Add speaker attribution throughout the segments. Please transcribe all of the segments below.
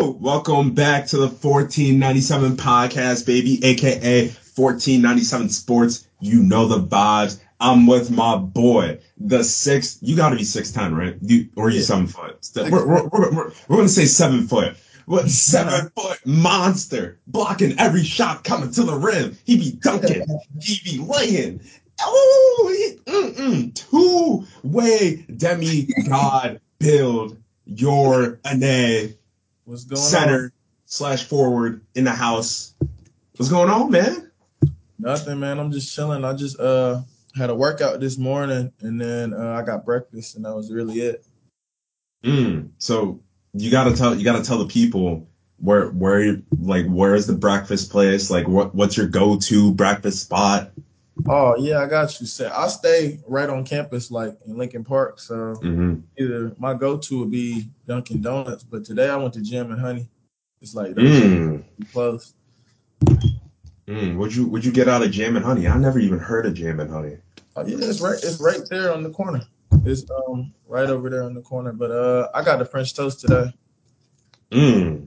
Speaker 1: Yo, welcome back to the 1497 podcast, baby, aka 1497 Sports. You know the vibes. I'm with my boy, the six. You got to be six ten, right? You or you
Speaker 2: Yeah.
Speaker 1: seven foot? We're, we're, we're, we're, gonna say seven foot. What seven foot monster blocking every shot coming to the rim? He be dunking, he be laying. Oh, mm-mm, two way demigod build. Your Ane
Speaker 2: What's going
Speaker 1: center
Speaker 2: on?
Speaker 1: slash forward in the house. What's going on, man?
Speaker 2: Nothing, man. I'm just chilling. I just uh had a workout this morning, and then uh, I got breakfast, and that was really it.
Speaker 1: Mm. So you gotta tell you gotta tell the people where where like where's the breakfast place? Like what what's your go to breakfast spot?
Speaker 2: Oh yeah, I got you. Set. I stay right on campus, like in Lincoln Park. So
Speaker 1: hmm
Speaker 2: either my go-to would be Dunkin' Donuts, but today I went to Jam and Honey. It's like
Speaker 1: Mm.
Speaker 2: close.
Speaker 1: Mm. Would you would you get out of Jam and Honey? I never even heard of Jam and Honey.
Speaker 2: Oh yeah, it's right. It's right there on the corner. It's um right over there on the corner. But uh, I got the French toast today.
Speaker 1: Mm.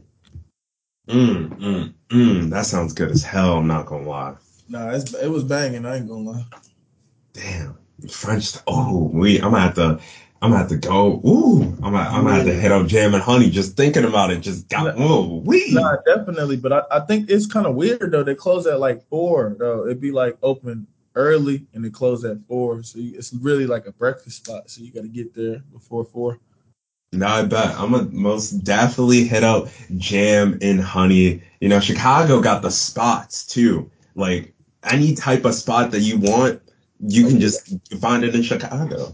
Speaker 1: Mm. Mm. Mm. That sounds good as hell. I'm not gonna lie.
Speaker 2: Nah, it's, it was banging. I ain't gonna lie.
Speaker 1: Damn, French. Oh, we. I'm gonna have to. I'm gonna have to go. Ooh, I'm gonna. I'm gonna have to hit up Jam and Honey. Just thinking about it, just got. Whoa, we.
Speaker 2: Nah, definitely. But I, I think it's kind of weird though. They close at like four though. It'd be like open early and they close at four. So you, it's really like a breakfast spot. So you got to get there before four.
Speaker 1: No, I bet I'm gonna most definitely hit up Jam and Honey. You know, Chicago got the spots too. Like any type of spot that you want, you can just find it in Chicago.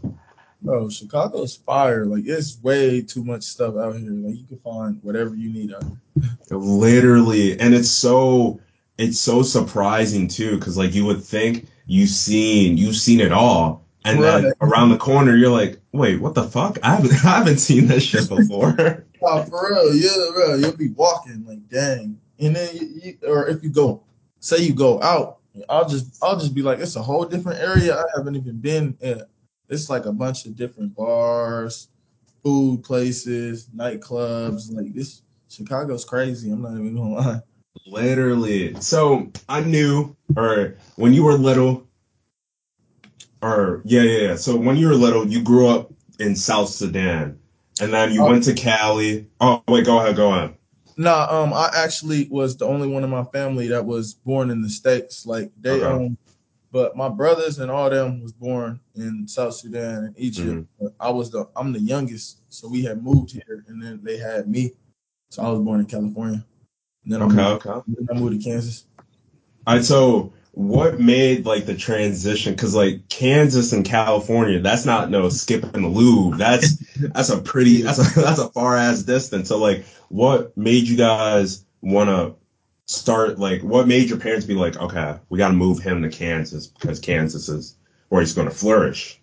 Speaker 2: Bro, Chicago's fire. Like it's way too much stuff out here. Like you can find whatever you need out here.
Speaker 1: Literally, and it's so it's so surprising too, because like you would think you've seen you've seen it all, and then around the corner you're like, wait, what the fuck? I haven't I haven't seen this shit before.
Speaker 2: Oh, for real, yeah, bro. You'll be walking like, dang. And then you, you or if you go, say you go out, I'll just I'll just be like, it's a whole different area I haven't even been in. It's like a bunch of different bars, food places, nightclubs. Like this, Chicago's crazy. I'm not even gonna lie.
Speaker 1: Literally. So I knew, or when you were little, or yeah, yeah, yeah. So when you were little, you grew up in South Sudan, and then you
Speaker 2: Oh.
Speaker 1: went to Cali. Oh wait, go ahead, go ahead.
Speaker 2: Nah, um, I actually was the only one in my family that was born in the states. Like they
Speaker 1: Okay.
Speaker 2: um, but my brothers and all them was born in South Sudan and Egypt.
Speaker 1: Mhm.
Speaker 2: But I was the I'm the youngest, so we had moved here, and then they had me. So I was born in California. And then I,
Speaker 1: Okay,
Speaker 2: moved,
Speaker 1: okay.
Speaker 2: then I moved to Kansas.
Speaker 1: Right. So what made like the transition? Because like Kansas and California, that's not no skipping the lube. That's that's a pretty that's a that's a far ass distance. So like, what made you guys want to start? Like, what made your parents be like, okay, we got to move him to Kansas because Kansas is where he's going to flourish.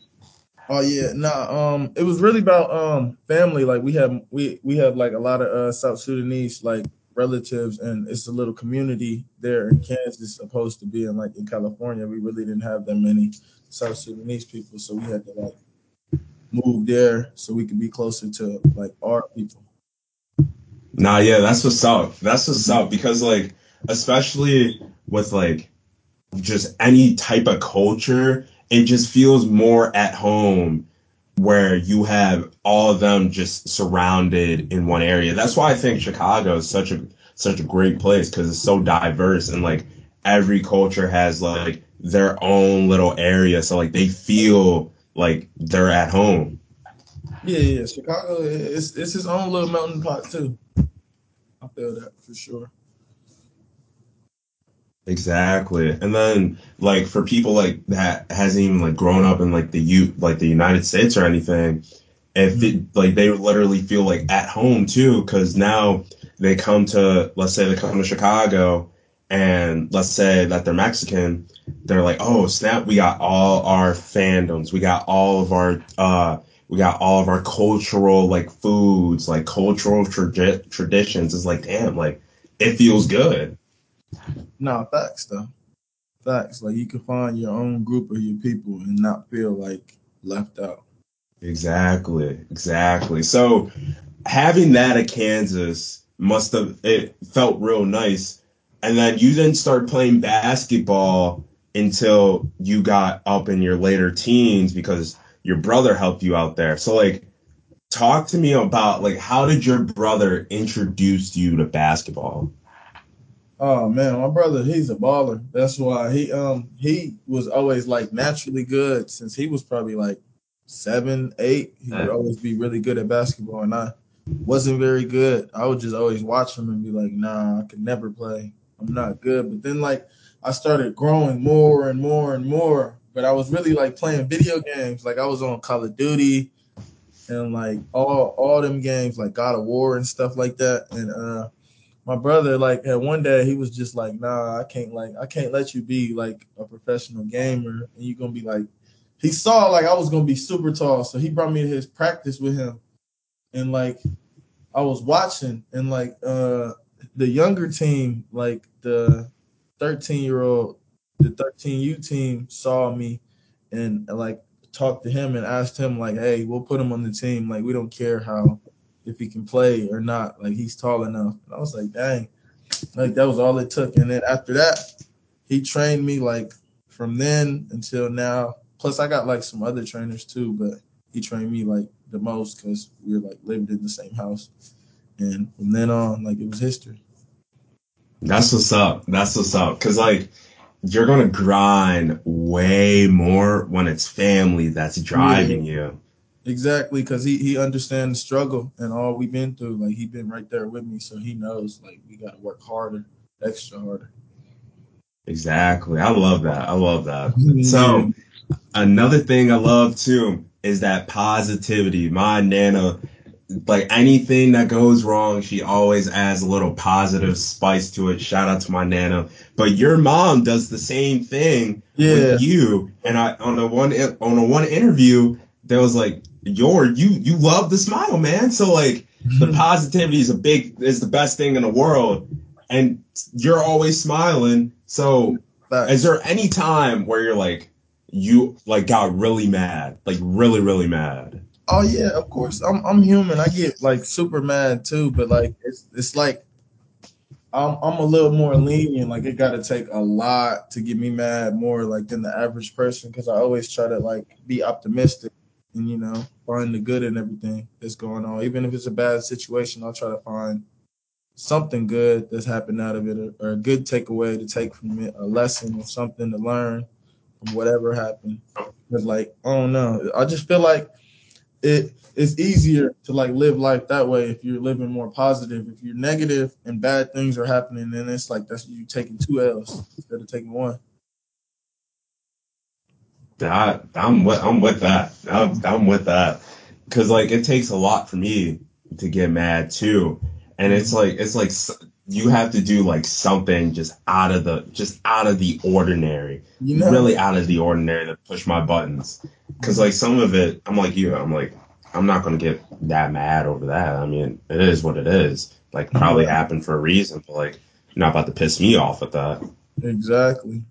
Speaker 2: Oh yeah, nah. Um, it was really about um family. Like we have we we have like a lot of uh South Sudanese like relatives, and it's a little community there in Kansas, opposed to being like in California. We really didn't have that many South Sudanese people, so we had to like move there so we could be closer to like our people.
Speaker 1: Nah, yeah, that's what's up. That's what's up because like, especially with like just any type of culture, it just feels more at home where you have all of them just surrounded in one area. That's why I think Chicago is such a such a great place because it's so diverse and like every culture has like their own little area, so like they feel like they're at home.
Speaker 2: Yeah, yeah. Chicago It's it's his own little melting pot too. I feel that for sure.
Speaker 1: Exactly. And then like for people like that hasn't even like grown up in like the U like the United States or anything, if it, like they literally feel like at home too, because now they come to let's say they come to Chicago and let's say that they're Mexican, they're like, oh snap, we got all our fandoms, we got all of our uh we got all of our cultural like foods, like cultural tradi- traditions. It's like damn, like it feels good.
Speaker 2: No, facts though. Facts. Like you can find your own group of your people and not feel like left out.
Speaker 1: Exactly, exactly. So having that at Kansas, must have it felt real nice. And then you didn't start playing basketball until you got up in your later teens because your brother helped you out there. So like talk to me about like how did your brother introduce you to basketball?
Speaker 2: Oh man, my brother, he's a baller. That's why he um he was always like naturally good since he was probably like seven, eight. He would always be really good at basketball, and I wasn't very good. I would just always watch him and be like, Nah, I could never play. I'm not good. But then like I started growing more and more and more. But I was really like playing video games. Like I was on Call of Duty and like all all them games like God of War and stuff like that. And uh my brother like at one day he was just like, nah, I can't like I can't let you be like a professional gamer and you're gonna be like he saw like I was gonna be super tall, so he brought me to his practice with him. And like I was watching and like uh the younger team, like the 13 year old, the 13U team saw me and like talked to him and asked him like, hey, we'll put him on the team. Like we don't care how if he can play or not. Like he's tall enough. And I was like, dang, like that was all it took. And then after that, he trained me like from then until now. Plus, I got like some other trainers too, but he trained me like the most because we were like lived in the same house. And from then on, like it was history.
Speaker 1: That's what's up. That's what's up. Cause like you're gonna grind way more when it's family that's driving yeah. you.
Speaker 2: Exactly, because he he understands the struggle and all we've been through. Like he been right there with me, so he knows like we got to work harder, extra harder.
Speaker 1: Exactly, I love that. I love that. Mm-hmm. so another thing I love too is that positivity. My nana, like anything that goes wrong, she always adds a little positive spice to it. Shout out to my nana. But your mom does the same thing yeah. with you. And I on the one on the one interview, there was like your you you love the smile, man. So like the mm-hmm. positivity is a big is the best thing in the world, and you're always smiling. So is there any time where you're like you like got really mad, like really really mad?
Speaker 2: Oh yeah, of course. I'm I'm human. I get like super mad too, but like it's it's like I'm I'm a little more lenient. Like it got to take a lot to get me mad more like than the average person because I always try to like be optimistic and you know find the good in everything that's going on. Even if it's a bad situation, I'll try to find something good that's happened out of it, or, a good takeaway to take from it, a lesson or something to learn from whatever happened. Because like I don't know, I just feel like it it's easier to like live life that way if you're living more positive. If you're negative and bad things are happening, then it's like that's you taking two L's instead of taking one.
Speaker 1: I, I'm with I'm with that. I'm, I'm with that because like it takes a lot for me to get mad too, and it's like it's like you have to do like something just out of the just out of the ordinary, you know? really out of the ordinary to push my buttons. Because like some of it, I'm like you, I'm like I'm not gonna get that mad over that. I mean, it is what it is. Like probably happened for a reason, but like you're not about to piss me off with that.
Speaker 2: Exactly.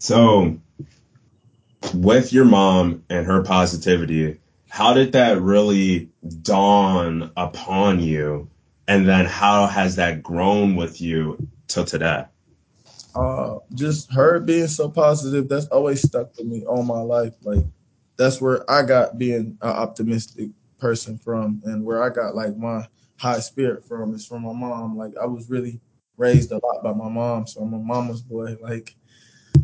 Speaker 1: So with your mom and her positivity, how did that really dawn upon you? And then how has that grown with you till today?
Speaker 2: Uh, just her being so positive, that's always stuck with me all my life. Like that's where I got being an optimistic person from and where I got like my high spirit from is from my mom. Like I was really raised a lot by my mom, so I'm a mama's boy. Like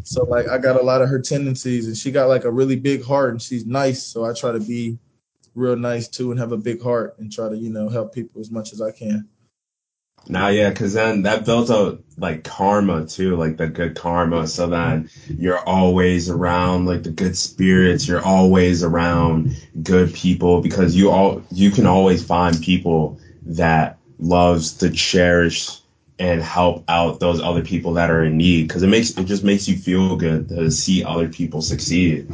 Speaker 2: so like I got a lot of her tendencies and she got like a really big heart and she's nice. So I try to be real nice too and have a big heart and try to, you know, help people as much as I can.
Speaker 1: Now, yeah, because then that built up like karma too, like the good karma. So then you're always around like the good spirits. You're always around good people because you all you can always find people that loves to cherish and help out those other people that are in need because it makes it just makes you feel good to see other people succeed.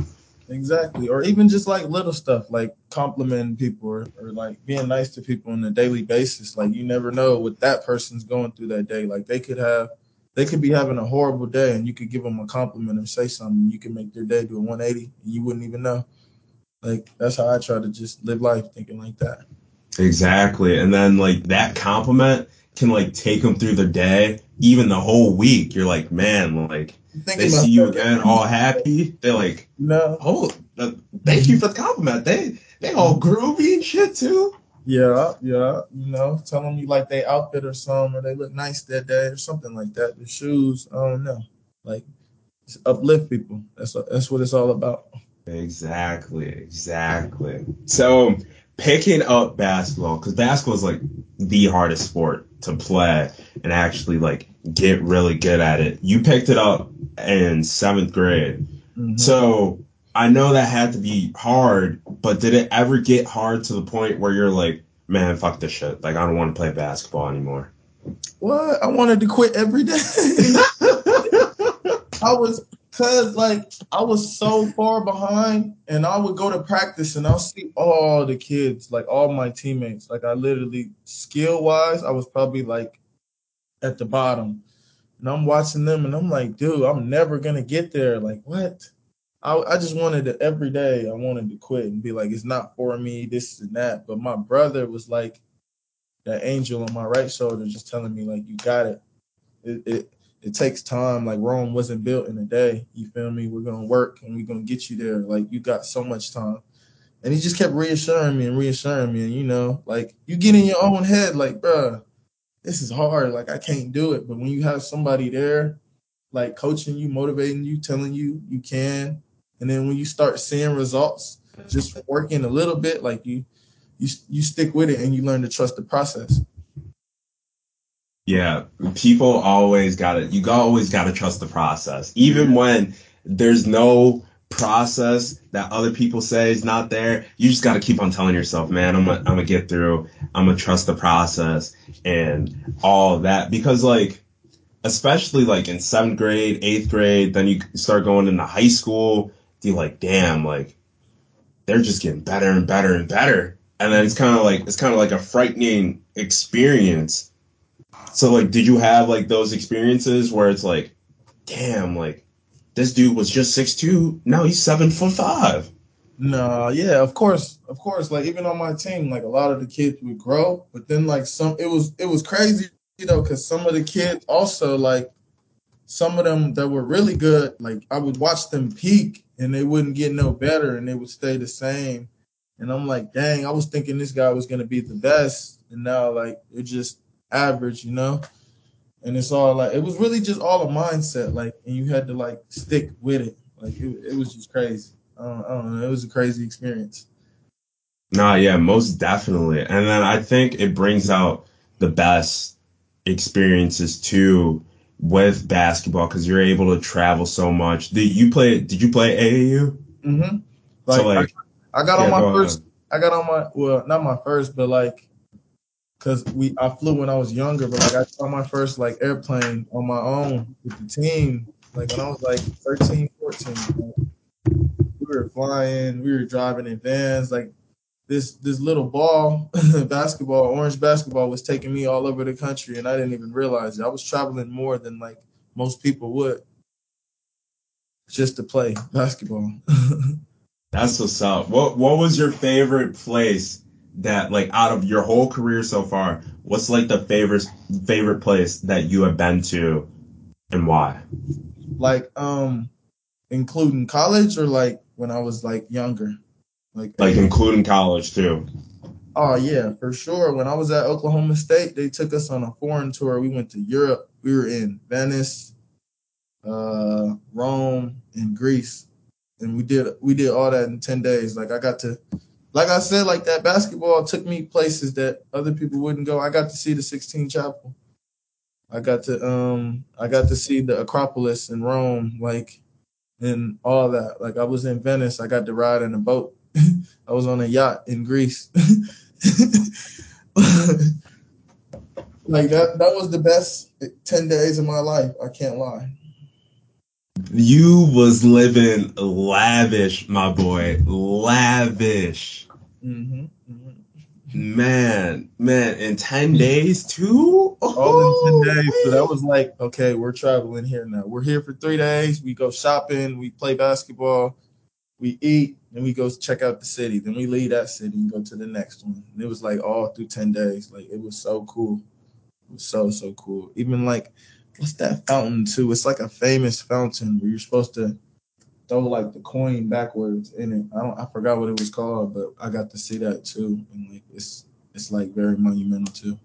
Speaker 2: Exactly. Or even just like little stuff like complimenting people or, or like being nice to people on a daily basis. Like you never know what that person's going through that day. Like they could have they could be having a horrible day and you could give them a compliment or say something. You can make their day do a 180 and you wouldn't even know. Like that's how i try to just live life thinking like that.
Speaker 1: Exactly. And then like that compliment can like take them through the day, even the whole week. You're like, man, like they see you again, all happy. They're like,
Speaker 2: no,
Speaker 1: oh, uh, thank you for the compliment. They they all groovy and shit too.
Speaker 2: Yeah, yeah. You know, tell them you like they outfit or something, or they look nice that day or something like that. The shoes, I don't know. Like uplift people. That's that's what it's all about.
Speaker 1: Exactly, exactly. So picking up basketball because basketball is like the hardest sport to play and actually like get really good at it. You picked it up in seventh grade, mm-hmm. so I know that had to be hard. But did it ever get hard to the point where you're like, man, fuck this shit. Like I don't want to play basketball anymore.
Speaker 2: What? I wanted to quit every day. I was Cause like I was so far behind, and I would go to practice and I'll see all the kids, like all my teammates. Like I literally, skill wise, I was probably like at the bottom, and I'm watching them, and I'm like, dude, I'm never gonna get there. Like what? I, I just wanted to every day. I wanted to quit and be like, it's not for me, this and that. But my brother was like that angel on my right shoulder, just telling me like, you got it. It, it it takes time. Like Rome wasn't built in a day. You feel me? We're gonna work and we're gonna get you there. Like you got so much time. And he just kept reassuring me and reassuring me. And you know, like you get in your own head, like, bruh, this is hard. Like I can't do it. But when you have somebody there, like coaching you, motivating you, telling you you can, and then when you start seeing results, just working a little bit, like you, you, you stick with it and you learn to trust the process.
Speaker 1: Yeah, people always got to you always got to trust the process, even when there's no process that other people say is not there. You just got to keep on telling yourself, man, I'm gonna I'm gonna get through. I'm gonna trust the process and all that because like especially like in seventh grade, eighth grade, then you start going into high school. You're like, damn, like they're just getting better and better and better, and then it's kind of like it's kind of like a frightening experience so like, did you have like those experiences where it's like, damn, like this dude was just six two, now he's seven foot five.
Speaker 2: No, yeah, of course, of course. Like even on my team, like a lot of the kids would grow, but then like some, it was it was crazy, you know, because some of the kids also like some of them that were really good, like I would watch them peak and they wouldn't get no better and they would stay the same. And I'm like, dang, I was thinking this guy was gonna be the best, and now like it just average, you know. And it's all like it was really just all a mindset, like, and you had to like stick with it. Like it, it was just crazy. I don't, I don't know. It was a crazy experience.
Speaker 1: Nah, yeah, most definitely. And then I think it brings out the best experiences too with basketball because you're able to travel so much. Did you play? Did you play AAU?
Speaker 2: Mm-hmm. Like, so like I, I got yeah, on my go first. Ahead. I got on my well, not my first, but like Cause we I flew when I was younger, but like I saw my first like airplane on my own with the team, like when I was like 13, 14. we were flying, we were driving in vans, like this this little ball, basketball, orange basketball was taking me all over the country and I didn't even realize it. I was traveling more than like most people would just to play basketball.
Speaker 1: That's what's up. What what was your favorite place that like out of your whole career so far, what's like the favorite favorite place that you have been to and why?
Speaker 2: Like um including college or like when I was like younger?
Speaker 1: Like like including college too.
Speaker 2: Oh yeah, for sure. When I was at Oklahoma State, they took us on a foreign tour. We went to Europe. We were in Venice, uh, Rome, and Greece, and we did we did all that in ten days. Like I got to like I said, like that basketball took me places that other people wouldn't go. I got to see the Sistine Chapel. I got to um I got to see the Acropolis in Rome, like and all that. Like I was in Venice, I got to ride in a boat. I was on a yacht in Greece. like that that was the best 10 days of my life. I can't lie.
Speaker 1: You was living lavish, my boy. Lavish. Mm-hmm, mm-hmm. Man, man, in 10 days too?
Speaker 2: All in 10 days. So that was like, okay, we're traveling here now. We're here for three days. We go shopping, we play basketball, we eat, then we go check out the city. Then we leave that city and go to the next one. And it was like all through 10 days. Like it was so cool. It was so, so cool. Even like, what's that fountain too? It's like a famous fountain where you're supposed to throw like the coin backwards in it. I don't I forgot what it was called, but I got to see that too. And like it's it's like very monumental too.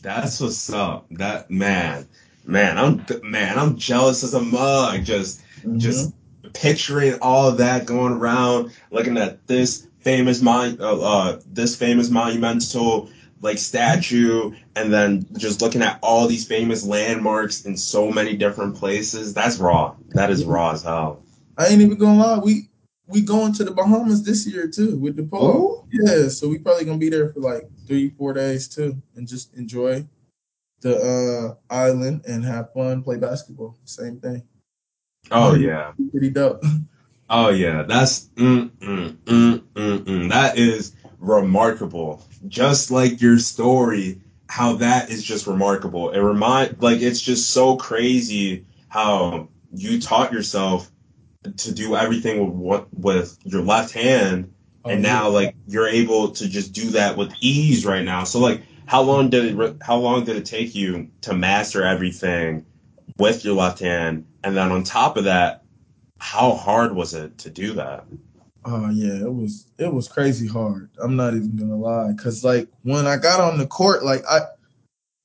Speaker 1: That's what's up. That man, man, I'm man, I'm jealous as a mug. Just mm-hmm. just picturing all of that going around, looking at this famous mon- uh, uh, this famous monumental like statue, and then just looking at all these famous landmarks in so many different places. That's raw. That is raw as hell.
Speaker 2: I ain't even gonna lie. We we going to the Bahamas this year too with the Ooh. Yeah, so we probably gonna be there for like three, four days too, and just enjoy the uh, island and have fun, play basketball. Same thing.
Speaker 1: Oh yeah,
Speaker 2: pretty dope.
Speaker 1: Oh yeah, that's mm, mm, mm, mm, mm. that is remarkable. Just like your story, how that is just remarkable. It remind like it's just so crazy how you taught yourself to do everything with what with your left hand, oh, and now yeah. like you're able to just do that with ease right now. So like, how long did it how long did it take you to master everything with your left hand, and then on top of that, how hard was it to do that?
Speaker 2: Oh yeah, it was it was crazy hard. I'm not even gonna lie, cause like when I got on the court, like I,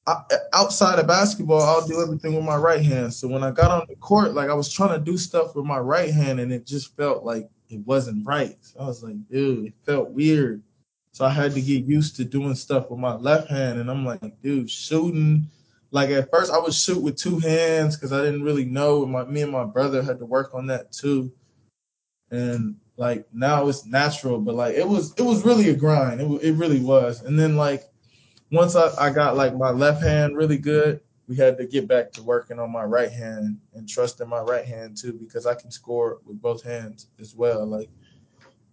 Speaker 2: I, outside of basketball, I'll do everything with my right hand. So when I got on the court, like I was trying to do stuff with my right hand, and it just felt like it wasn't right. So I was like, dude, it felt weird. So I had to get used to doing stuff with my left hand, and I'm like, dude, shooting. Like at first, I would shoot with two hands because I didn't really know. My me and my brother had to work on that too, and like now it's natural. But like it was, it was really a grind. It it really was. And then like once I, I got like my left hand really good, we had to get back to working on my right hand and trusting my right hand too because I can score with both hands as well. Like,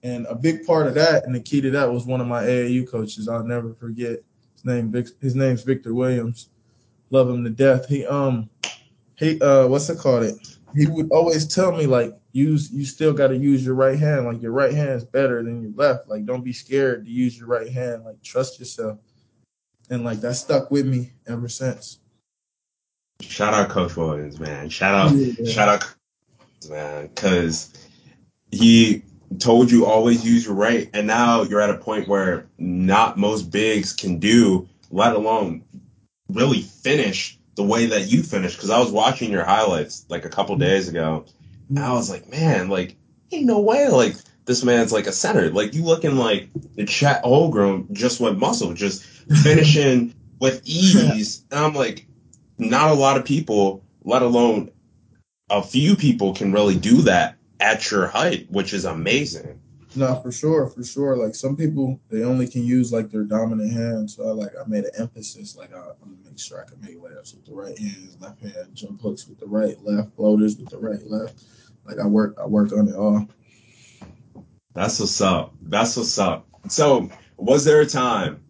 Speaker 2: and a big part of that and the key to that was one of my AAU coaches. I'll never forget his name. His name's Victor Williams. Love him to death. He um he uh what's it called? It he would always tell me like use you still got to use your right hand. Like your right hand is better than your left. Like don't be scared to use your right hand. Like trust yourself and like that stuck with me ever since.
Speaker 1: Shout out Coach Williams, man. Shout out, yeah. shout out, man, because he told you always use your right, and now you're at a point where not most bigs can do, let alone really finish the way that you finished. Because I was watching your highlights like a couple mm-hmm. days ago, I was like, man, like ain't no way, like this man's like a center. Like you looking like the Chet Holmgren just went muscle, just finishing with ease. And I'm like, not a lot of people, let alone a few people, can really do that at your height, which is amazing.
Speaker 2: No, for sure, for sure. Like some people, they only can use like their dominant hand. So I like I made an emphasis, like I, am gonna make sure I can make layups with the right hand, left hand, jump hooks with the right, left, floaters with the right, left. Like I work, I work on it all.
Speaker 1: That's what's up. That's what's up. So, was there a time,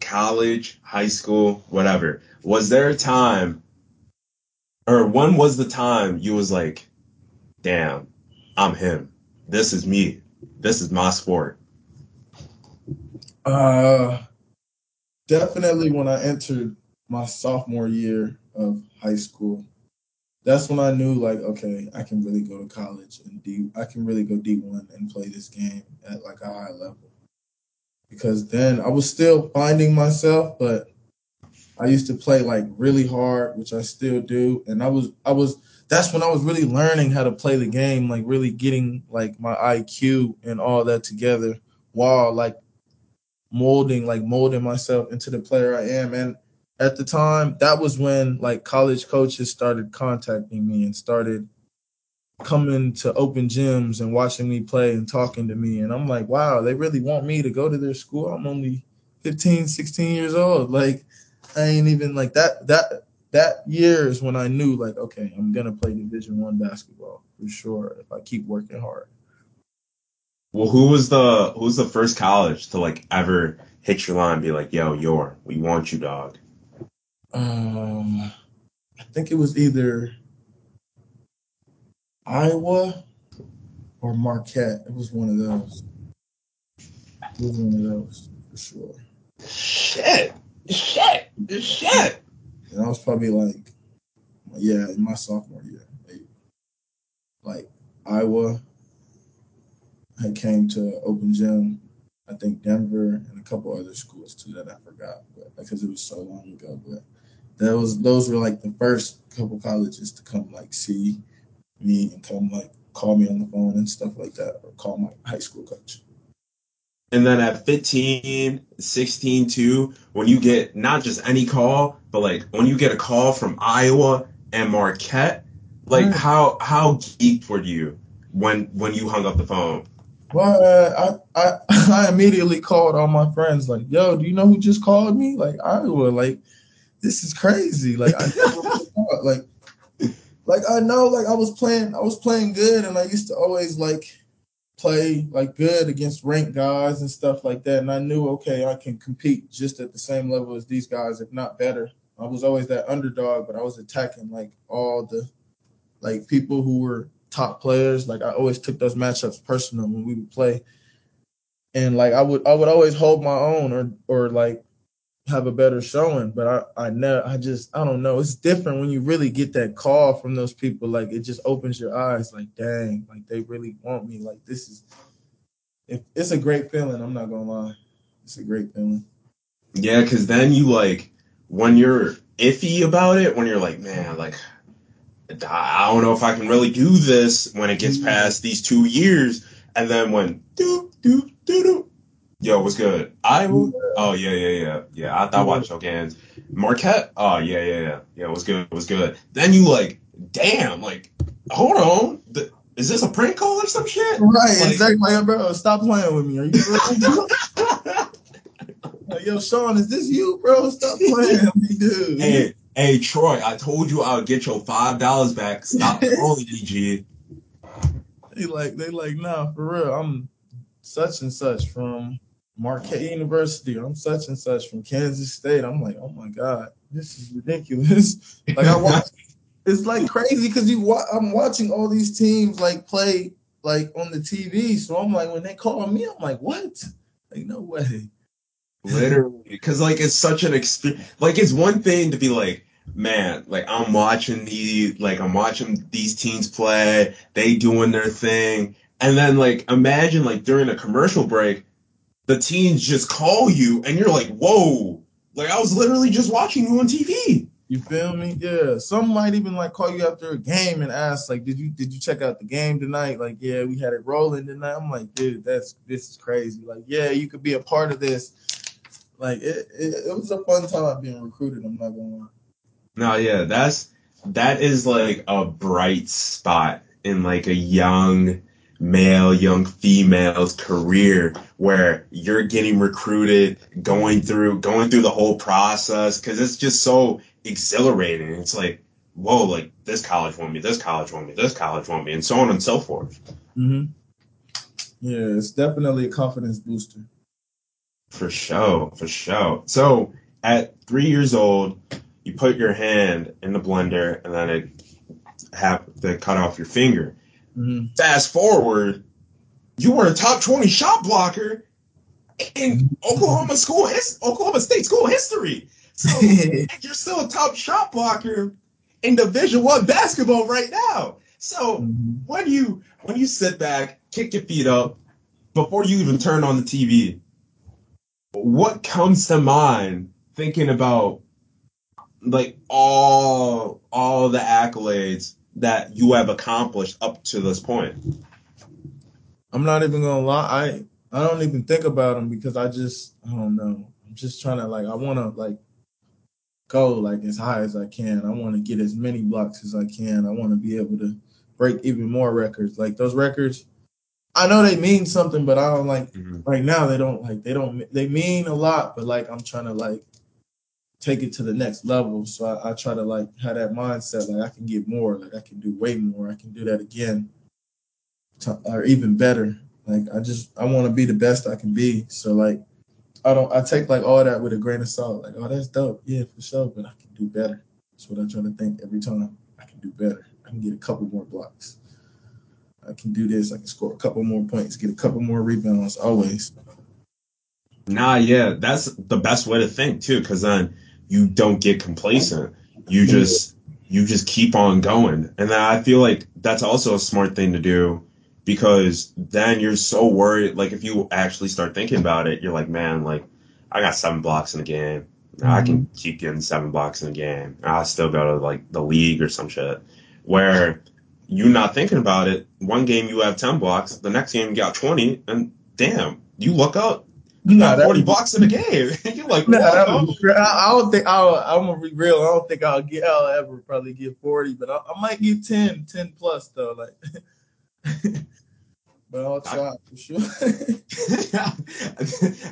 Speaker 1: college, high school, whatever, was there a time, or when was the time you was like, damn, I'm him. This is me. This is my sport.
Speaker 2: Uh, definitely when I entered my sophomore year of high school that's when I knew like, okay, I can really go to college and D I can really go D one and play this game at like a high level. Because then I was still finding myself, but I used to play like really hard, which I still do. And I was I was that's when I was really learning how to play the game, like really getting like my IQ and all that together while like molding, like molding myself into the player I am. And at the time, that was when like college coaches started contacting me and started coming to open gyms and watching me play and talking to me. And I'm like, wow, they really want me to go to their school. I'm only 15, 16 years old. Like, I ain't even like that. That that year is when I knew, like, okay, I'm gonna play Division One basketball for sure if I keep working hard.
Speaker 1: Well, who was the who was the first college to like ever hit your line and be like, yo, you're we want you, dog?
Speaker 2: um, I think it was either Iowa or Marquette. It was one of those. It was one of those for sure.
Speaker 1: Shit. Shit. Shit.
Speaker 2: And I was probably like, yeah, in my sophomore year, maybe. like Iowa. I came to open gym. I think Denver and a couple other schools too that I forgot, but because it was so long ago. But that was those were like the first couple colleges to come like see me and come like call me on the phone and stuff like that, or call my high school coach.
Speaker 1: And then at 15, 16 too, when you get not just any call, but like when you get a call from Iowa and Marquette, like
Speaker 2: Right.
Speaker 1: how how geeked were you when when you hung up the phone?
Speaker 2: Well, uh, I, I I immediately called all my friends like, "Yo, do you know who just called me? Like Iowa, like this is crazy. Like I never like like I know like I was playing I was playing good and I used to always like play like good against ranked guys and stuff like that. And I knew okay, I can compete just at the same level as these guys, if not better. I was always that underdog, but I was attacking like all the like people who were top players. Like I always took those matchups personal when we would play. And like I would I would always hold my own or or like have a better showing. But I I never I just I don't know. It's different when you really get that call from those people. Like it just opens your eyes. Like dang, like they really want me. Like this is it, it's a great feeling. I'm not gonna lie. It's a great feeling.
Speaker 1: Yeah, because then you like when you're iffy about it, when you're like, man, like I I don't know if I can really do this when it gets mm. past these two years, and then when do do do do, yo, what's good? I Oh yeah, yeah, yeah, yeah. I thought watch your games. Marquette? Oh yeah, yeah, yeah, yeah. What's good? What's good? Then you like, damn, like, hold on, is this a prank call or some shit?
Speaker 2: Right,
Speaker 1: Like-
Speaker 2: exactly. Like, bro, stop playing with me. Are you like, yo, Sean, is this you, bro? Stop playing with me, dude.
Speaker 1: Hey, hey, Troy, I told you I would get your five dollars back. Stop calling me, G.
Speaker 2: They like they like nah for real. I'm such and such from Marquette University. I'm such and such from Kansas State. I'm like, oh my god, this is ridiculous. like I watch, it's like crazy because you wa- I'm watching all these teams like play like on the TV. So I'm like, when they call me, I'm like, what? Like no way.
Speaker 1: Literally, because like it's such an experience. Like it's one thing to be like, man, like I'm watching the like I'm watching these teams play. They doing their thing, and then like imagine like during a commercial break, the teens just call you, and you're like, whoa. Like I was literally just watching you on TV.
Speaker 2: You feel me? Yeah. Some might even like call you after a game and ask, like, did you did you check out the game tonight? Like, yeah, we had it rolling tonight. I'm like, dude, that's this is crazy. Like, yeah, you could be a part of this. Like, it, it, it was a fun time being recruited. I'm not gonna lie.
Speaker 1: No, yeah, that's that is like a bright spot in like a young male, young female's career where you're getting recruited, going through going through the whole process because it's just so exhilarating. It's like, whoa, like this college want me, this college want me, this college want me, and so on and so forth.
Speaker 2: Mm-hmm. Yeah, it's definitely a confidence booster.
Speaker 1: For sure, for sure. So at three years old, you put your hand in the blender and then it have to cut off your finger.
Speaker 2: Mm-hmm.
Speaker 1: Fast forward, you were a top twenty shot blocker in Oklahoma school, his, Oklahoma State school history. So you're still a top shot blocker in Division One basketball right now. So
Speaker 2: Mhm.
Speaker 1: when you when you sit back, kick your feet up before you even turn on the TV, what comes to mind thinking about like all all the accolades that you have accomplished up to this point?
Speaker 2: I'm not even gonna lie. I I don't even think about them because I just I don't know. I'm just trying to like I want to like go like as high as I can. I want to get as many blocks as I can. I want to be able to break even more records. Like those records, I know they mean something, but I don't like mm-hmm. right now. They don't like they don't they mean a lot, but like I'm trying to like take it to the next level. So I, I try to like have that mindset like I can get more. Like I can do way more. I can do that again to, or even better. Like I just I want to be the best I can be. So like I don't I take like all that with a grain of salt. Like oh that's dope, yeah for sure, but I can do better. That's what I try to think every time. I can do better. I can get a couple more blocks. I can do this. I can score a couple more points, get a couple more rebounds. Always.
Speaker 1: Nah, yeah, that's the best way to think too, because then you don't get complacent. You just you just keep on going, and I feel like that's also a smart thing to do because then you're so worried. Like if you actually start thinking about it, you're like, man, like I got seven blocks in a game. I can mm-hmm. keep getting seven blocks in a game. I'll still go to like the league or some shit. Where you're not thinking about it, one game you have ten blocks, the next game you got twenty, and damn, you look up, you
Speaker 2: Nah,
Speaker 1: got
Speaker 2: that-
Speaker 1: forty blocks in a game. you're like,
Speaker 2: Nah, that
Speaker 1: whoa.
Speaker 2: was- I I don't think I'll, I'm gonna be real. I don't think I'll get. I'll ever probably get 40, but I, I might get 10, 10 plus though. Like, but I'll try for sure.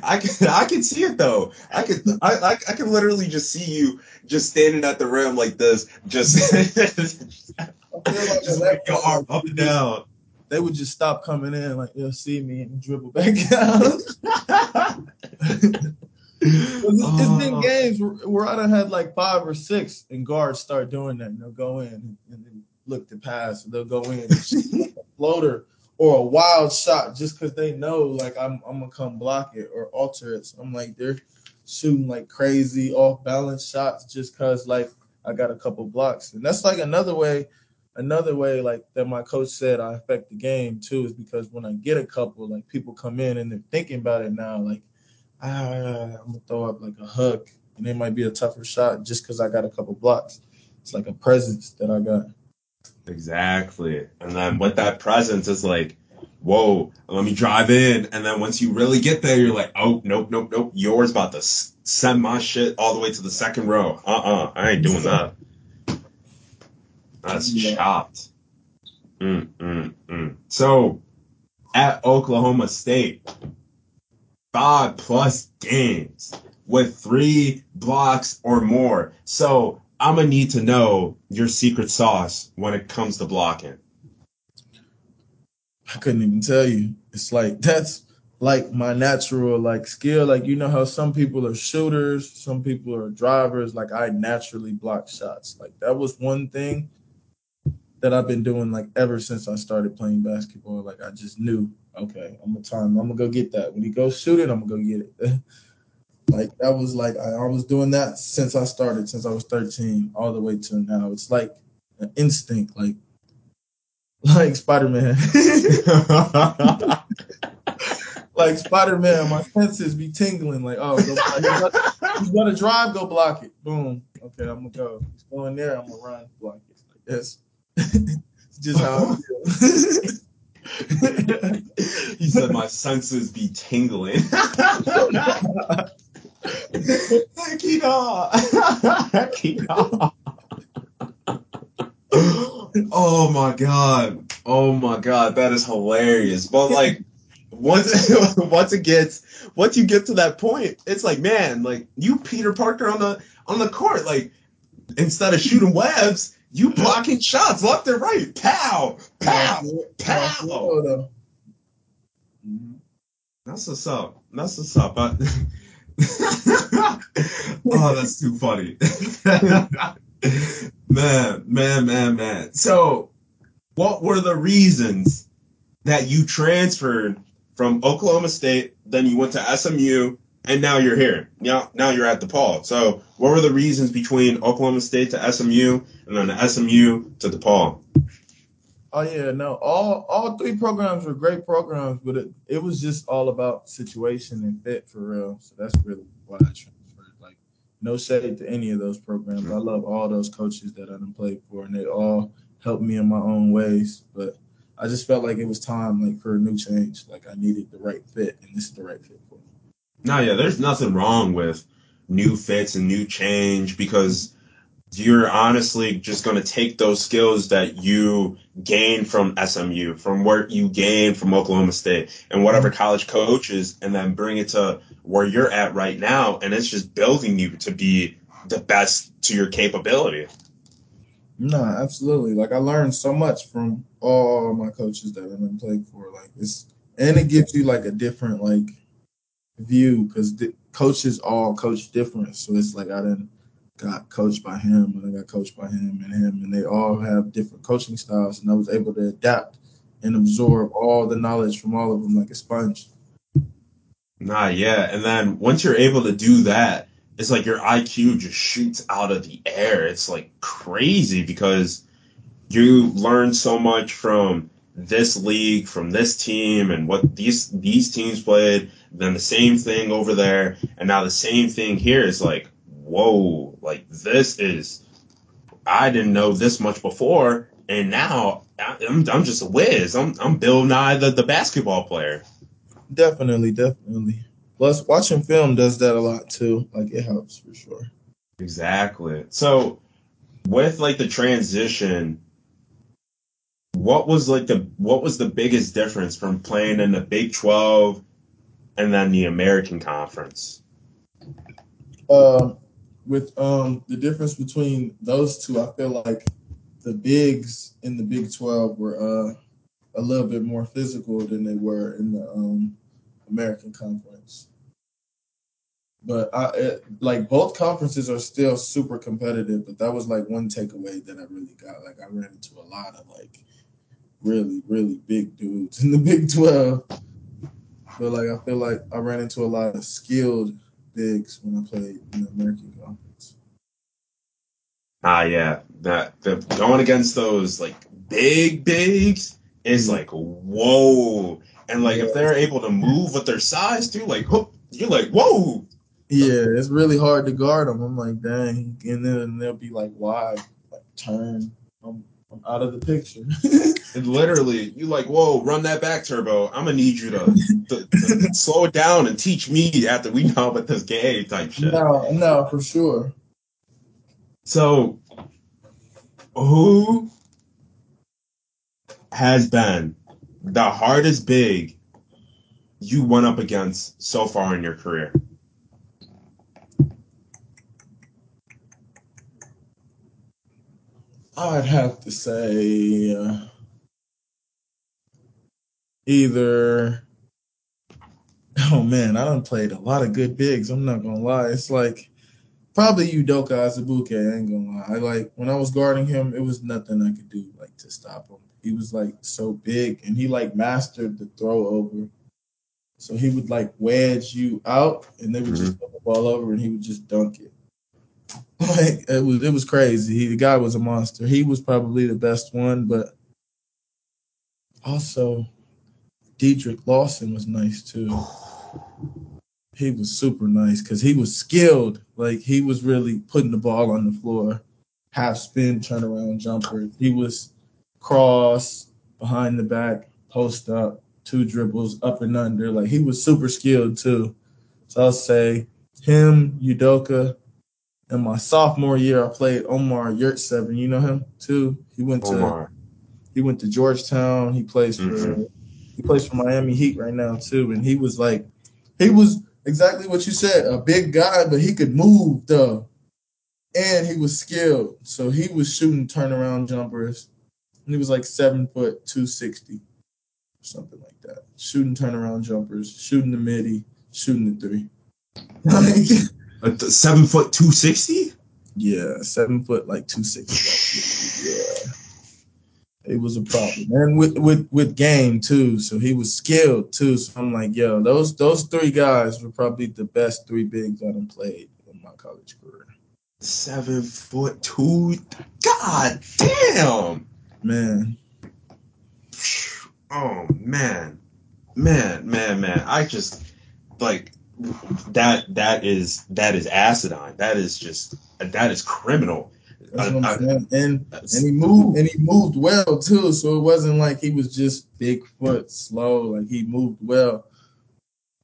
Speaker 1: I can I can see it though. I can I, I I can literally just see you just standing at the rim like this, just just
Speaker 2: like at
Speaker 1: like your arm up and down.
Speaker 2: They would just stop coming in, like they'll see me and dribble back out. It's, it's been
Speaker 1: Oh.
Speaker 2: games where, where I done had like five or six, and guards start doing that. And they'll go in and, and then look to pass. They'll go in and shoot a floater or a wild shot just because they know like I'm I'm gonna come block it or alter it. So I'm like they're shooting like crazy off balance shots just because like I got a couple blocks, and that's like another way. Another way, like that, my coach said, I affect the game too, is because when I get a couple, like people come in and they're thinking about it now, like ah, I'm gonna throw up like a hook, and it might be a tougher shot just because I got a couple blocks. It's like a presence that I got.
Speaker 1: Exactly. And then with that presence is like, whoa, let me drive in. And then once you really get there, you're like, oh, nope, nope, nope. Yours about to send my shit all the way to the second row. Uh-uh. I ain't doing that. That's
Speaker 2: Yeah.
Speaker 1: chopped. Mm, mm, mm. So at Oklahoma State, five plus games with three blocks or more. So I'm gonna need to know your secret sauce when it comes to blocking.
Speaker 2: I couldn't even tell you. It's like that's like my natural like skill. Like you know how some people are shooters, some people are drivers. Like I naturally block shots. Like that was one thing that I've been doing like ever since I started playing basketball. Like I just knew, okay, I'm gonna time. I'm gonna go get that. When he goes shoot it, I'm gonna go get it. like that was like I, I was doing that since I started, since I was 13, all the way to now. It's like an instinct, like like Spider Man. like Spider Man, my senses be tingling. Like, oh, go block. He's, gonna, gonna drive, go block it. Boom. Okay, I'm gonna go. He's going there. I'm gonna run, block it. Like this. just how
Speaker 1: he said my senses be tingling. Heck yeah. Heck yeah. Oh my god. Oh my god, that is hilarious. But like once once it gets once you get to that point, it's like, man, like you Peter Parker on the on the court, like instead of shooting webs, you blocking shots left and right. Pow! Pow! Pow!
Speaker 2: though. Mm-hmm.
Speaker 1: That's what's up. That's what's up. I- oh, that's too funny. man, man, man, man. So, what were the reasons that you transferred from Oklahoma State, then you went to SMU, and now you're here? Now, now you're at DePaul. So, what were the reasons between Oklahoma State to SMU, and then the SMU to DePaul?
Speaker 2: Oh yeah, no. All all three programs were great programs, but it, it was just all about situation and fit for real. So that's really why I transferred. Like no shade to any of those programs. I love all those coaches that I done played for, and they all helped me in my own ways. But I just felt like it was time like for a new change. Like I needed the right fit, and this is the right fit.
Speaker 1: No, yeah, there's nothing wrong with new fits and new change because you're honestly just going to take those skills that you gain from SMU, from what you gain from Oklahoma State and whatever college coaches, and then bring it to where you're at right now. And it's just building you to be the best to your capability.
Speaker 2: No, absolutely. Like I learned so much from all my coaches that I've been playing for. Like it's and it gives you like a different like view because the coaches all coach different. So it's like I didn't got coached by him and I got coached by him and him and they all have different coaching styles and I was able to adapt and absorb all the knowledge from all of them like a sponge.
Speaker 1: Nah, yeah. And then once you're able to do that, it's like your IQ just shoots out of the air. It's like crazy because you learn so much from this league, from this team, and what these these teams played. Then the same thing over there, and now the same thing here is like, whoa, like this is. I didn't know this much before, and now I'm, I'm just a whiz. I'm I'm Bill Nye, the, the basketball player.
Speaker 2: Definitely, definitely. Plus, watching film does that a lot too. Like it helps for sure.
Speaker 1: Exactly. So, with like the transition, what was like the what was the biggest difference from playing in the Big Twelve and then the American Conference?
Speaker 2: Um, with um the difference between those two, I feel like the bigs in the Big Twelve were uh a little bit more physical than they were in the um American Conference. But I it, like both conferences are still super competitive. But that was like one takeaway that I really got. Like I ran into a lot of like really really big dudes in the Big Twelve. But like I feel like I ran into a lot of skilled bigs when I played in the American Conference.
Speaker 1: Ah, yeah, that the going against those like big bigs is like whoa, and like if they're able to move with their size too, like you're like whoa.
Speaker 2: Yeah, it's really hard to guard them. I'm like, dang, and then they'll be like, wide, like turn. I'm, I'm out of the picture.
Speaker 1: and literally, you like, whoa, run that back, Turbo. I'm gonna need you to, to, to slow it down and teach me after we know about this game type shit.
Speaker 2: No, no, for sure.
Speaker 1: So, who has been the hardest big you went up against so far in your career?
Speaker 2: I'd have to say uh, either. Oh man, I done played a lot of good bigs. I'm not gonna lie. It's like probably Udoka Azubuike. I ain't gonna lie. I like when I was guarding him, it was nothing I could do like to stop him. He was like so big, and he like mastered the throw over. So he would like wedge you out, and they would mm-hmm. just put the ball over, and he would just dunk it. Like it was, it was crazy. He, the guy was a monster. He was probably the best one, but also Dedric Lawson was nice too. He was super nice because he was skilled. Like he was really putting the ball on the floor, half spin, turnaround jumper. He was cross behind the back, post up, two dribbles up and under. Like he was super skilled too. So I'll say him, Udoka, in my sophomore year, I played Omer Yurtseven. You know him too. He went to he went to Georgetown. He plays for mm-hmm. He plays for Miami Heat right now too. And he was like, he was exactly what you said, a big guy, but he could move though, and he was skilled. So he was shooting turnaround jumpers. And he was like seven foot two sixty, something like that. Shooting turnaround jumpers, shooting the midi, shooting the three.
Speaker 1: Like, seven foot two sixty.
Speaker 2: Yeah, seven foot like two sixty. yeah, it was a problem, and with with with game too. So he was skilled too. So I'm like, yo, those those three guys were probably the best three bigs I played in my college career.
Speaker 1: Seven foot two. God damn,
Speaker 2: man.
Speaker 1: Oh man, man, man, man. I just like that that is that is acidine. That is just that is criminal.
Speaker 2: What I'm. And and he moved and he moved well too. So it wasn't like he was just big foot slow. Like he moved well.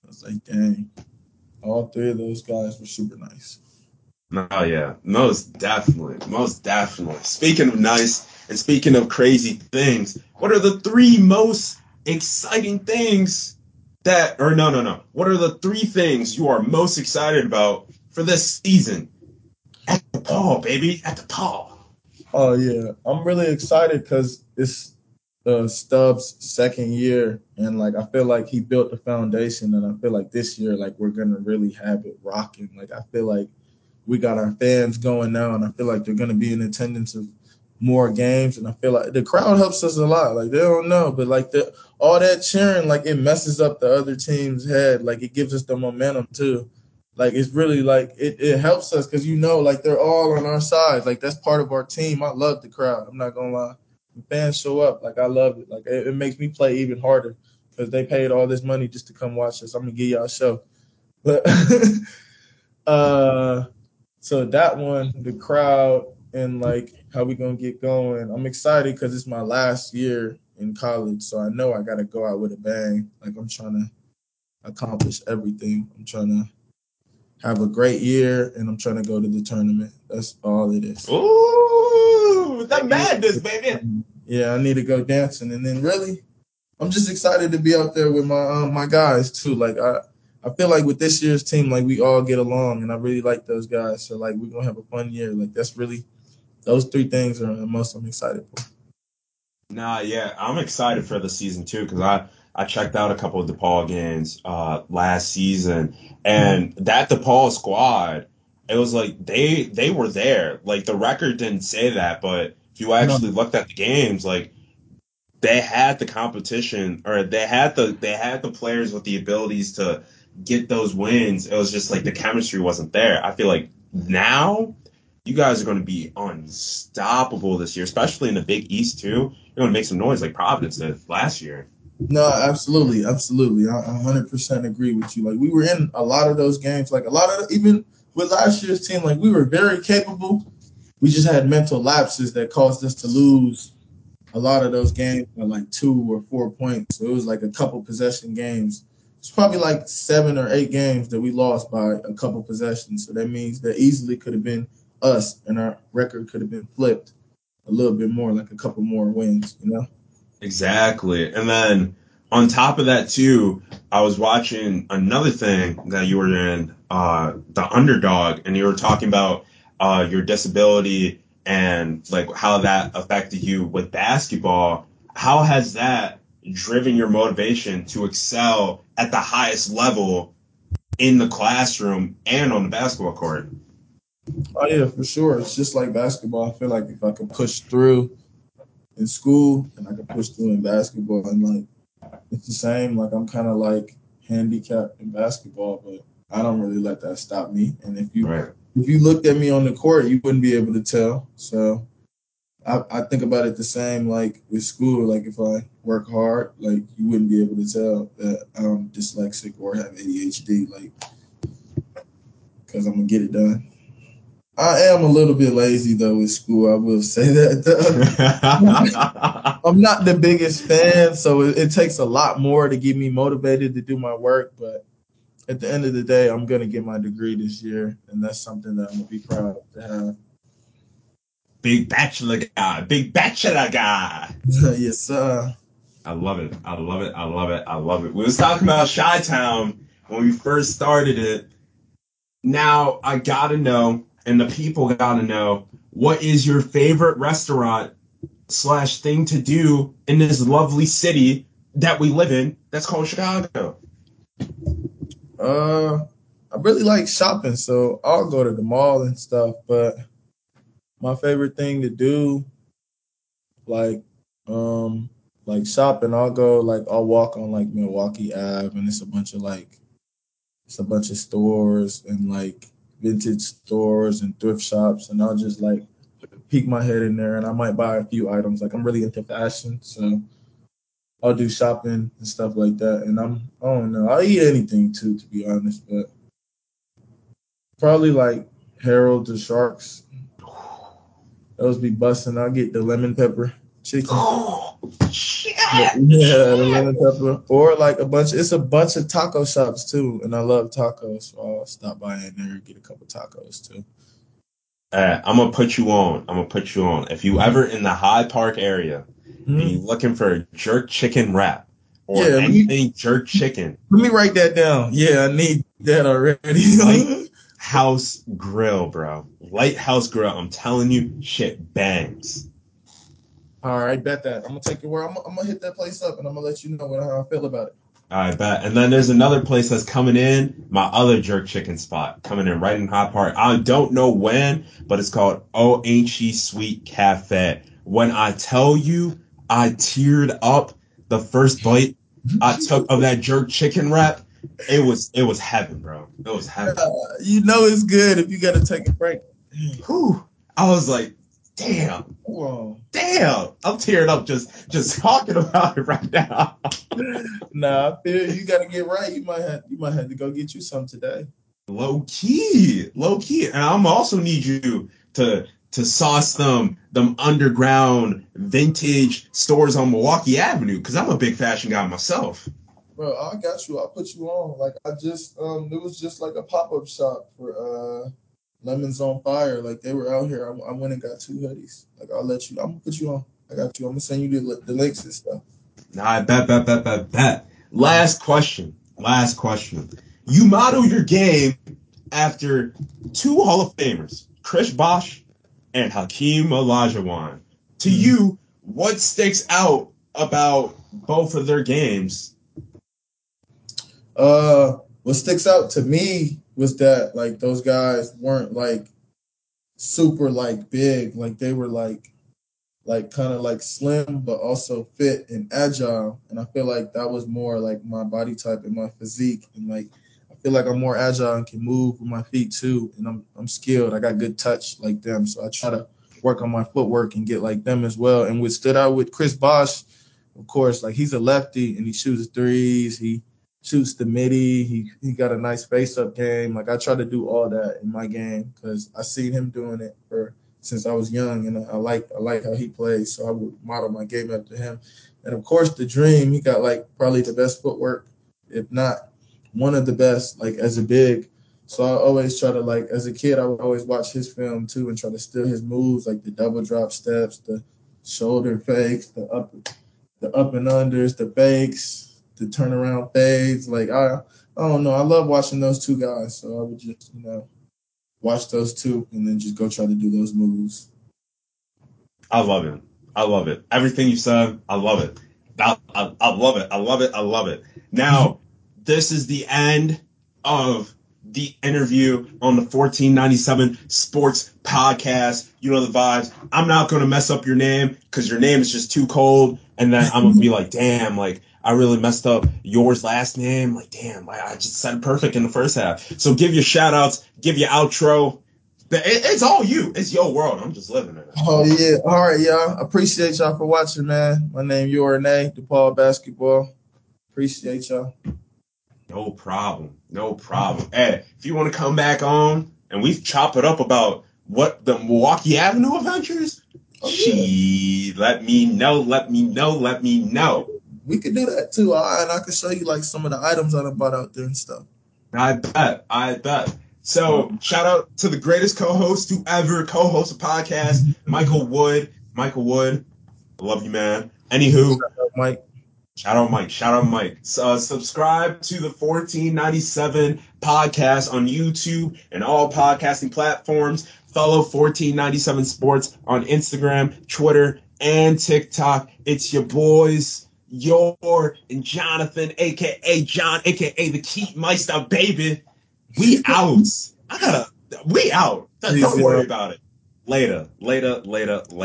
Speaker 2: I was like, dang. All three of those guys were super nice.
Speaker 1: Oh yeah, most definitely, most definitely. Speaking of nice and speaking of crazy things, what are the three most exciting things that, or no, no, no. What are the three things you are most excited about for this season? Paul, baby, at the Paul.
Speaker 2: Oh yeah, I'm really excited because it's uh, Stubbs' second year, and like I feel like he built the foundation, and I feel like this year, like we're gonna really have it rocking. Like I feel like we got our fans going now, and I feel like they're gonna be in attendance of more games, and I feel like the crowd helps us a lot. Like they don't know, but like the all that cheering, like it messes up the other team's head. Like it gives us the momentum too. Like it's really like it, it helps us because you know like they're all on our side. Like that's part of our team. I love the crowd. I'm not gonna lie. When fans show up, like I love it. Like it, it makes me play even harder because they paid all this money just to come watch us. I'm gonna give y'all a show. But uh so that one, the crowd and like how we gonna get going. I'm excited because it's my last year in college, so I know I gotta go out with a bang. Like I'm trying to accomplish everything. I'm trying to have a great year, and I'm trying to go to the tournament. That's all it is.
Speaker 1: Ooh, the madness, baby.
Speaker 2: Yeah, I need to go dancing, and then really, I'm just excited to be out there with my um, my guys too. Like I. I feel like with this year's team, like we all get along, and I really like those guys. So like we're gonna have a fun year. Like that's really those three things are the most I'm excited for.
Speaker 1: Nah, yeah, I'm excited for the season too because I I checked out a couple of DePaul games uh, last season, and that DePaul squad, it was like they they were there. Like the record didn't say that, but if you actually no. looked at the games, like they had the competition or they had the they had the players with the abilities to get those wins. It was just like the chemistry wasn't there. I feel like now you guys are going to be unstoppable this year, especially in the Big East too. You're going to make some noise like Providence did last year.
Speaker 2: No, absolutely, absolutely. I 100% agree with you. Like we were in a lot of those games. Like a lot of even with last year's team, like we were very capable. We just had mental lapses that caused us to lose a lot of those games by like two or four points. So it was like a couple possession games it's probably like seven or eight games that we lost by a couple possessions. So that means that easily could have been us, and our record could have been flipped a little bit more, like a couple more wins. You know?
Speaker 1: Exactly. And then on top of that too, I was watching another thing that you were in, uh, the underdog, and you were talking about uh, your disability and like how that affected you with basketball. How has that driven your motivation to excel at the highest level in the classroom and on the basketball court.
Speaker 2: Oh yeah, for sure. It's just like basketball. I feel like if I can push through in school and I could push through in basketball and like it's the same. Like I'm kind of like handicapped in basketball, but I don't really let that stop me. And if you right. if you looked at me on the court, you wouldn't be able to tell. So I, I think about it the same like with school. Like if I work hard, like you wouldn't be able to tell that I'm dyslexic or have ADHD, like because I'm gonna get it done. I am a little bit lazy though in school. I will say that. I'm not the biggest fan, so it, it takes a lot more to get me motivated to do my work. But at the end of the day, I'm gonna get my degree this year, and that's something that I'm gonna be proud to have.
Speaker 1: Big bachelor guy, big bachelor guy.
Speaker 2: yes, sir.
Speaker 1: I love it. I love it. I love it. I love it. We was talking about Chi Town when we first started it. Now I gotta know, and the people gotta know, what is your favorite restaurant slash thing to do in this lovely city that we live in that's called Chicago?
Speaker 2: Uh, I really like shopping, so I'll go to the mall and stuff. But my favorite thing to do, like, um, like shopping, I'll go like I'll walk on like Milwaukee Ave, and it's a bunch of like it's a bunch of stores and like vintage stores and thrift shops, and I'll just like peek my head in there, and I might buy a few items. Like I'm really into fashion, so I'll do shopping and stuff like that. And I'm I don't know, I'll eat anything too, to be honest, but probably like Harold the Sharks. Those be busting. I'll get the lemon pepper chicken. Yeah, the lemon pepper. Or like a bunch it's a bunch of taco shops too. And I love tacos, so I'll stop by in there and get a couple tacos too.
Speaker 1: Uh, I'm gonna put you on. I'm gonna put you on. If you ever in the Hyde Park area mm-hmm. and you looking for a jerk chicken wrap or yeah, anything me, jerk chicken,
Speaker 2: let me write that down. Yeah, I need that already.
Speaker 1: Lighthouse Grill, bro. Lighthouse Grill. I'm telling you, shit bangs.
Speaker 2: All right, bet that. I'm gonna take your word. I'm, I'm, gonna hit that place up, and I'm gonna let you know what, how I feel about it.
Speaker 1: I bet. And then there's another place that's coming in, my other jerk chicken spot coming in right in Hyde Park. I don't know when, but it's called Oh Ain't She Sweet Cafe. When I tell you, I teared up the first bite I took of that jerk chicken wrap. It was it was heaven, bro. It was heaven.
Speaker 2: Uh, you know it's good if you got to take a break.
Speaker 1: Whew. I was like, damn,
Speaker 2: Whoa.
Speaker 1: damn. I'm tearing up just just talking about it right now.
Speaker 2: Nah, I feel you got to get right. You might have you might have to go get you some today.
Speaker 1: low key, low key, and I'm also need you to to sauce them them underground vintage stores on Milwaukee Avenue because I'm a big fashion guy myself.
Speaker 2: Bro, I got you. I'll put you on. Like I just um it was just like a pop-up shop for uh Lemons on Fire. Like they were out here. I, I went and got two hoodies. Like I'll let you I'm gonna put you on. I got you. I'm gonna send you the, the links and stuff.
Speaker 1: Nah, I bet, bet, bet, bet, bet. Last question. Last question. You model your game after two Hall of Famers, Chris Bosh and Hakeem Olajuwon. To you, what sticks out about both of their games
Speaker 2: Uh what sticks out to me was that like those guys weren't like super like big. Like they were like like kind of like slim but also fit and agile. And I feel like that was more like my body type and my physique. And like I feel like I'm more agile and can move with my feet too. And I'm I'm skilled. I got good touch like them. So I try to work on my footwork and get like them as well. And what stood out with Chris Bosh, of course, like he's a lefty and he shoots threes. He shoots the midi. He he got a nice face up game. Like I try to do all that in my game because I seen him doing it for since I was young, and I like I like how he plays. So I would model my game after him. And of course, the Dream. He got like probably the best footwork, if not one of the best, like as a big. So I always try to like as a kid, I would always watch his film too and try to steal his moves, like the double drop steps, the shoulder fakes, the up the up and unders, the fakes, the turnaround fades. Like I I don't know. I love watching those two guys. So I would just, you know, watch those two and then just go try to do those moves.
Speaker 1: I love it. I love it. Everything you said, I love it. I, I, I love it. I love it. I love it. Now, this is the end of the interview on the 1497 Sports Podcast. You know the vibes. I'm not going to mess up your name because your name is just too cold. And then I'm going to be like, damn, like, I really messed up yours last name. Like, damn, I, I just said perfect in the first half. So give your shout outs, give your outro. It, it's all you. It's your world. I'm just living in it.
Speaker 2: Oh yeah. All right, y'all. Appreciate y'all for watching, man. My name is Yor Anei, DePaul Basketball. Appreciate y'all.
Speaker 1: No problem. No problem. Hey, if you want to come back on and we chop it up about what the Milwaukee Avenue Adventures,
Speaker 2: Oh, yeah.
Speaker 1: she let me know. Let me know. Let me know.
Speaker 2: We could do that too. Right, and I can show you like some of the items I done bought out there and stuff.
Speaker 1: I bet. I bet. So shout out to the greatest co-host to ever co-host a podcast, Michael Wood. Michael Wood, I love you, man. Anywho,
Speaker 2: Mike.
Speaker 1: Shout out Mike. Shout out Mike. Uh, subscribe to the 1497 podcast on YouTube and all podcasting platforms. Follow 1497 Sports on Instagram, Twitter, and TikTok. It's your boys, Yor and Jonathan, aka John, aka the Keat Meister, baby. We out. I gotta. We out. Don't worry about it. Later. Later. Later. Later.